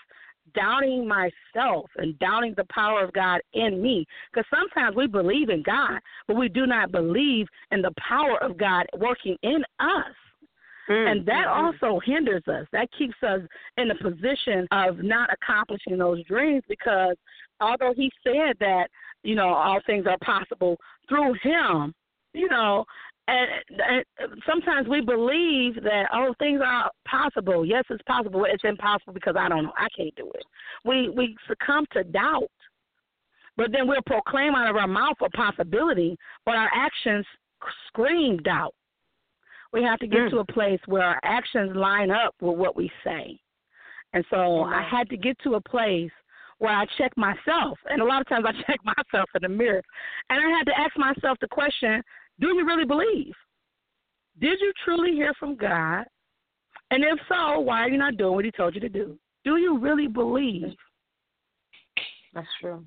doubting myself and doubting the power of God in me. Because sometimes we believe in God, but we do not believe in the power of God working in us. Mm, and that mm-hmm. also hinders us. That keeps us in a position of not accomplishing those dreams because although he said that, you know, all things are possible through him, you know, and, and sometimes we believe that oh things are possible. Yes, it's possible. But it's impossible because I don't know. I can't do it. We we succumb to doubt, but then we'll proclaim out of our mouth a possibility, but our actions scream doubt. We have to get mm. to a place where our actions line up with what we say. And so. I had to get to a place where I check myself. And a lot of times I check myself in the mirror. And I had to ask myself the question do you really believe? Did you truly hear from God? And if so, why are you not doing what He told you to do? Do you really believe? That's true.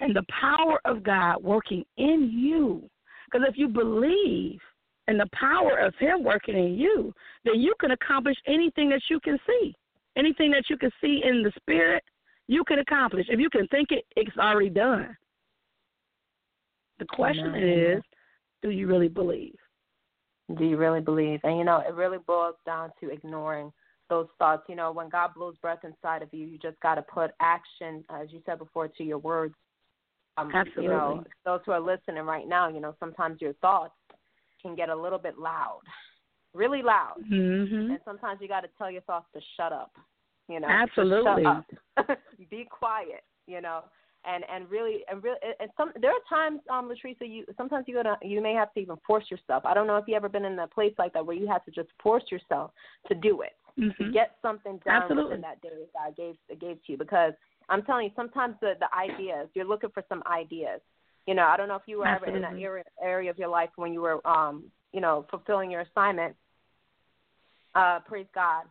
And the power of God working in you. Because if you believe in the power of Him working in you, then you can accomplish anything that you can see. Anything that you can see in the Spirit, you can accomplish. If you can think it, it's already done. The question is do you really believe? Do you really believe? And you know, it really boils down to ignoring those thoughts. You know, when God blows breath inside of you, you just got to put action, as you said before, to your words. Um, Absolutely. You know, those who are listening right now, you know, sometimes your thoughts can get a little bit loud, really loud, mm-hmm. and sometimes you got to tell your thoughts to shut up. You know, absolutely. Shut up. Be quiet. You know, and and really and really and some there are times um Latrice you sometimes you gonna you may have to even force yourself. I don't know if you ever been in a place like that where you had to just force yourself to do it mm-hmm. to get something done Absolutely. within that day that God gave gave to you because I'm telling you sometimes the the ideas you're looking for some ideas. You know I don't know if you were Absolutely. ever in that area area of your life when you were um you know fulfilling your assignment. Uh, praise God.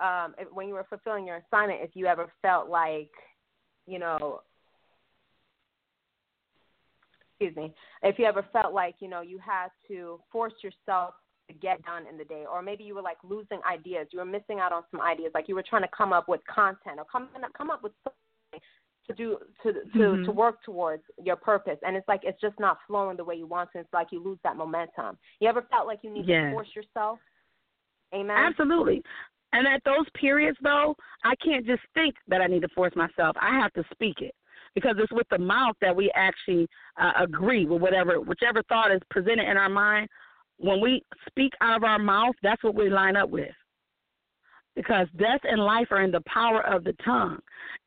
Um, if, when you were fulfilling your assignment, if you ever felt like you know excuse me, if you ever felt like, you know, you had to force yourself to get done in the day, or maybe you were like losing ideas, you were missing out on some ideas, like you were trying to come up with content or come come up with something to do to to mm-hmm. to work towards your purpose, and it's like it's just not flowing the way you want to. It's like you lose that momentum. You ever felt like you need yes. to force yourself? Amen. Absolutely. And at those periods, though, I can't just think that I need to force myself. I have to speak it because it's with the mouth that we actually uh, agree with whatever, whichever thought is presented in our mind. When we speak out of our mouth, that's what we line up with. Because death and life are in the power of the tongue.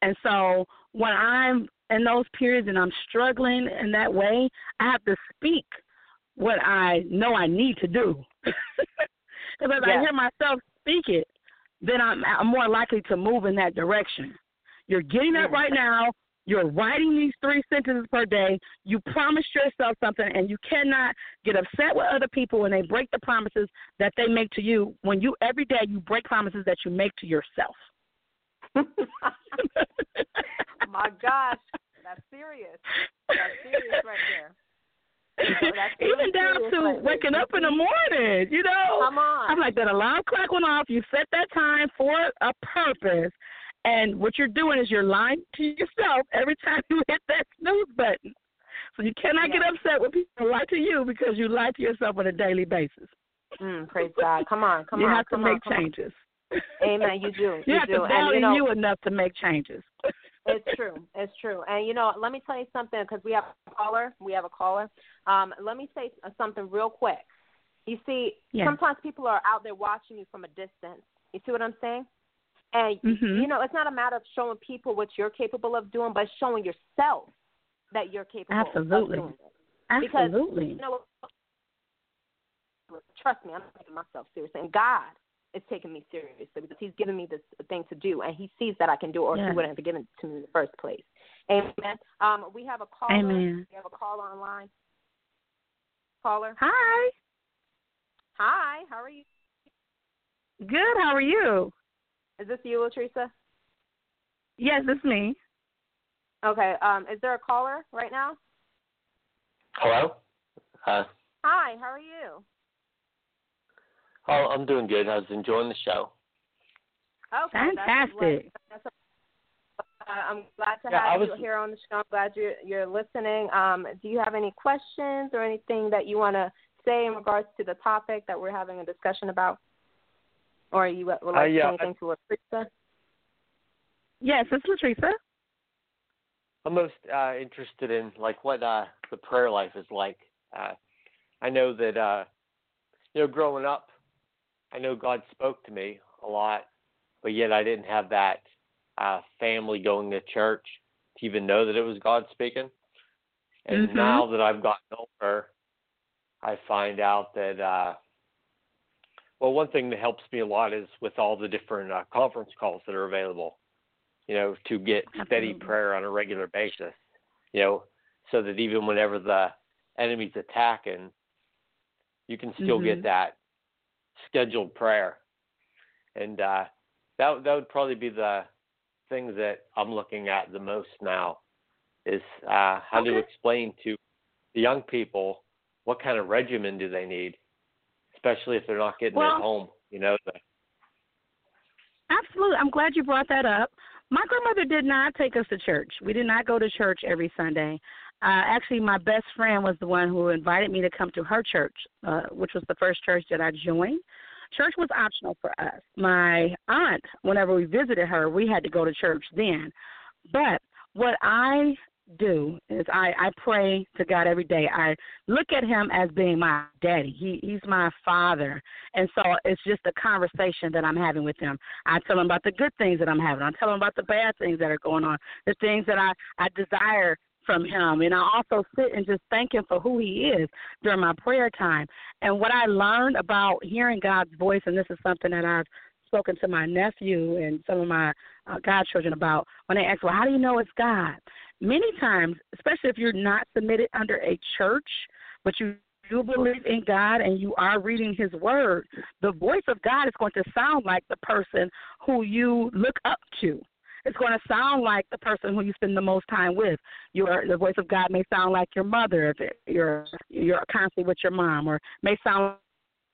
And so when I'm in those periods and I'm struggling in that way, I have to speak what I know I need to do. Because yes. I hear myself speak it, then I'm, I'm more likely to move in that direction. You're getting up right now. You're writing these three sentences per day. You promised yourself something, and you cannot get upset with other people when they break the promises that they make to you. When you every day you break promises that you make to yourself. My gosh, that's serious. That's serious right there. Even down to waking up in the morning, you know. Come on. I'm like that alarm clock went off. You set that time for a purpose, and what you're doing is you're lying to yourself every time you hit that snooze button. So you cannot yeah. get upset when people lie to you because you lie to yourself on a daily basis. Mm, praise God. Come on, come you on. You have to make on, changes. Amen. You do. You, you have do. to value and, you, know, you enough to make changes. it's true. It's true. And you know, let me tell you something because we have a caller. We have a caller. Um, let me say something real quick. You see, yeah. sometimes people are out there watching you from a distance. You see what I'm saying? And mm-hmm. you know, it's not a matter of showing people what you're capable of doing, but showing yourself that you're capable Absolutely. of doing it. Absolutely. Because, you know, trust me, I'm taking myself seriously, and God is taking me seriously because He's given me this thing to do, and He sees that I can do, it, or yes. He wouldn't have given it to me in the first place. Amen. Um, we have a caller. Amen. We have a caller online. Caller. Hi. Hi. How are you? Good. How are you? Is this you, Latrice? Yes, it's me. Okay. Um, is there a caller right now? Hello. Uh, Hi, how are you? Oh, I'm doing good. I was enjoying the show. Okay, Fantastic. That's, that's uh, I'm glad to Yeah, have was- you here on the show. I'm glad you're you're listening. Um, do you have any questions or anything that you want to say in regards to the topic that we're having a discussion about, or you would would like Uh, to yeah, say I- anything to Latricia? Yes, it's Latricia. I'm most uh, interested in like what uh, the prayer life is like. Uh, I know that uh, you know, growing up, I know God spoke to me a lot, but yet I didn't have that uh, family going to church to even know that it was God speaking. And Mhm. now that I've gotten older, I find out that uh, well, one thing that helps me a lot is with all the different uh, conference calls that are available. You know, to get steady prayer on a regular basis. You know, so that even whenever the enemy's attacking, you can still Mhm. get that scheduled prayer. And uh, that that would probably be the thing that I'm looking at the most now is uh, how to Okay. explain to the young people what kind of regimen do they need, especially if they're not getting Well- it home. You know, the, Absolutely. I'm glad you brought that up. My grandmother did not take us to church. We did not go to church every Sunday. Uh, actually, my best friend was the one who invited me to come to her church, uh, which was the first church that I joined. Church was optional for us. My aunt, whenever we visited her, we had to go to church then. But what I do is I, I pray to God every day. I look at him as being my daddy. He he's my father. And so it's just a conversation that I'm having with him. I tell him about the good things that I'm having. I tell him about the bad things that are going on, the things that I, I desire from him. And I also sit and just thank him for who he is during my prayer time. And what I learned about hearing God's voice, and this is something that I've spoken to my nephew and some of my uh, godchildren about when they ask, well, how do you know it's God? Many times, especially if you're not submitted under a church, but you do believe in God and you are reading His Word, the voice of God is going to sound like the person who you look up to. It's going to sound like the person who you spend the most time with. Your the voice of God may sound like your mother if you're you're constantly with your mom, or may sound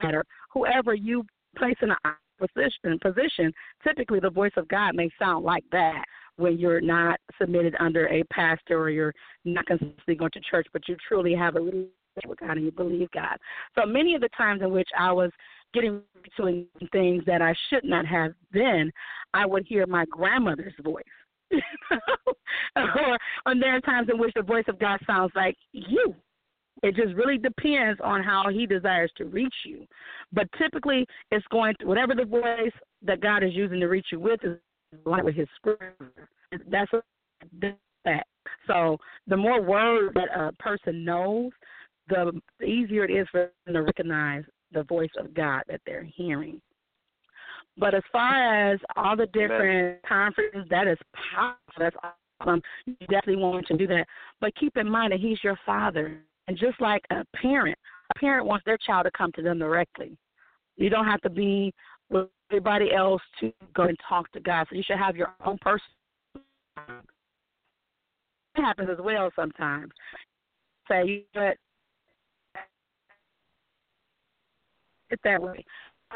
better. Whoever you place in a position position, typically the voice of God may sound like that when you're not submitted under a pastor or you're not consistently going to church, but you truly have a relationship with God and you believe God. So many of the times in which I was getting to things that I should not have been, I would hear my grandmother's voice. or and there are times in which the voice of God sounds like you. It just really depends on how he desires to reach you. But typically it's going to whatever the voice that God is using to reach you with is like with his scripture. That's that. So the more word that a person knows, the easier it is for them to recognize the voice of God that they're hearing. But as far as all the different conferences, that is powerful. That's awesome. You definitely want to do that. But keep in mind that He's your Father. And just like a parent, a parent wants their child to come to them directly. You don't have to be with everybody else to go and talk to God. So you should have your own person. It happens as well sometimes. Say, know? It that way.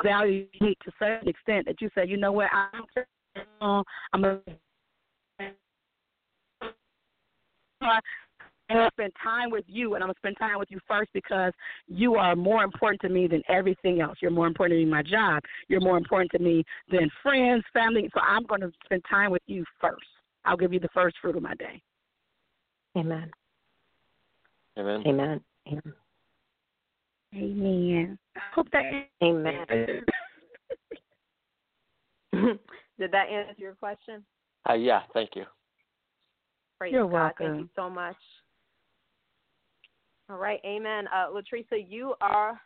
Value you to such an extent that you say, you know what, I'm, I'm gonna I'm gonna spend time with you, and I'm gonna spend time with you first because you are more important to me than everything else. You're more important to me than my job. You're more important to me than friends, family. So I'm gonna spend time with you first. I'll give you the first fruit of my day. Amen. amen. Amen. Amen. Amen. I hope that Amen. Did that answer your question? Uh, yeah, thank you. Praise You're God. Thank you so much. All right, Amen. Uh, Latricia, you are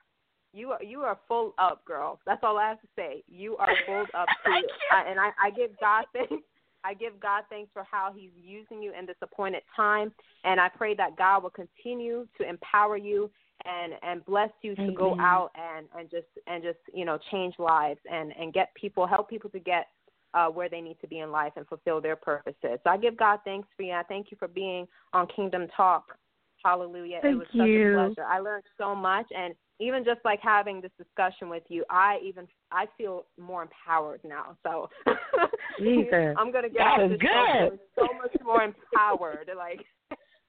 you are you are full up, girl. That's all I have to say. You are full up to Thank I, and I, I give God thanks. I give God thanks for how He's using you in this appointed time, and I pray that God will continue to empower you and and bless you to go out and and just and just you know change lives and and get people help people to get uh, where they need to be in life and fulfill their purposes. So I give God thanks for you. I thank you for being on Kingdom Talk Hallelujah. Thank it was you. such a pleasure. I learned so much and even just like having this discussion with you, I even I feel more empowered now. So Jesus. I'm gonna get That off is this show good. so much more empowered. Like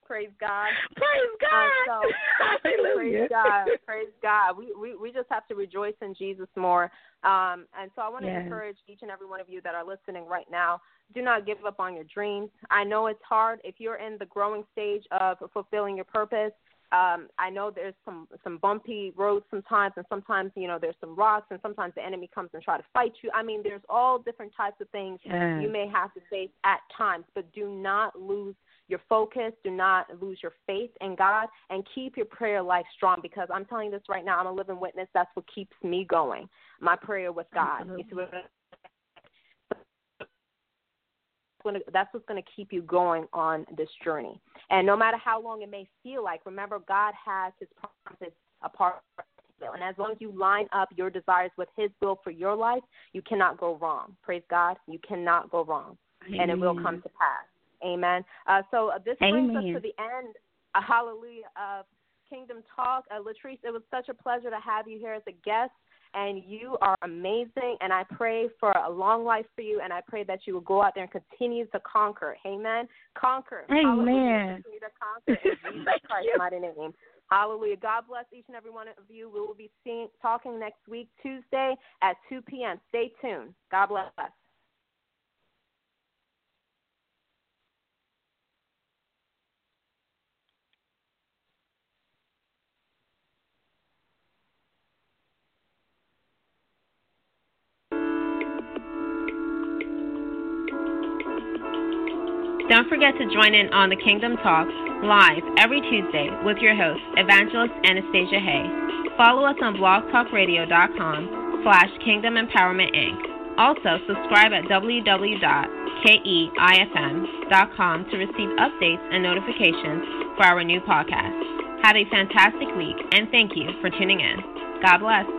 praise God. Praise God. Uh, so praise God. Praise God. We, we we just have to rejoice in Jesus more. Um, and so I want to Yes. encourage each and every one of you that are listening right now. Do not give up on your dreams. I know it's hard if you're in the growing stage of fulfilling your purpose. Um, I know there's some some bumpy roads sometimes, and sometimes you know there's some rocks, and sometimes the enemy comes and try to fight you. I mean, there's all different types of things Yes. you may have to face at times, but do not lose your focus. Do not lose your faith in God, and keep your prayer life strong. Because I'm telling you this right now, I'm a living witness. That's what keeps me going. My prayer with God. You see what gonna- that's what's going to keep you going on this journey. And no matter how long it may feel like, remember God has His promises a part. of it. And as long as you line up your desires with His will for your life, you cannot go wrong. Praise God, you cannot go wrong, and it will come to pass. Amen. Uh, so uh, this brings us to the end. Uh, hallelujah of Kingdom Talk. Uh, Latrice, it was such a pleasure to have you here as a guest and you are amazing. And I pray for a long life for you, and I pray that you will go out there and continue to conquer. Amen. Conquer. Hallelujah. Amen. Continue to conquer in Jesus Christ's mighty name. Hallelujah. God bless each and every one of you. We will be seeing, talking next week, Tuesday at 2 p.m. Stay tuned. God bless us. Forget to join in on the Kingdom Talk live every Tuesday with your host, Evangelist Anastacia Haye. Follow us on blogtalkradio.com slash Kingdom Empowerment Inc. Also, subscribe at www.keifm.com to receive updates and notifications for our new podcast. Have a fantastic week, and thank you for tuning in. God bless.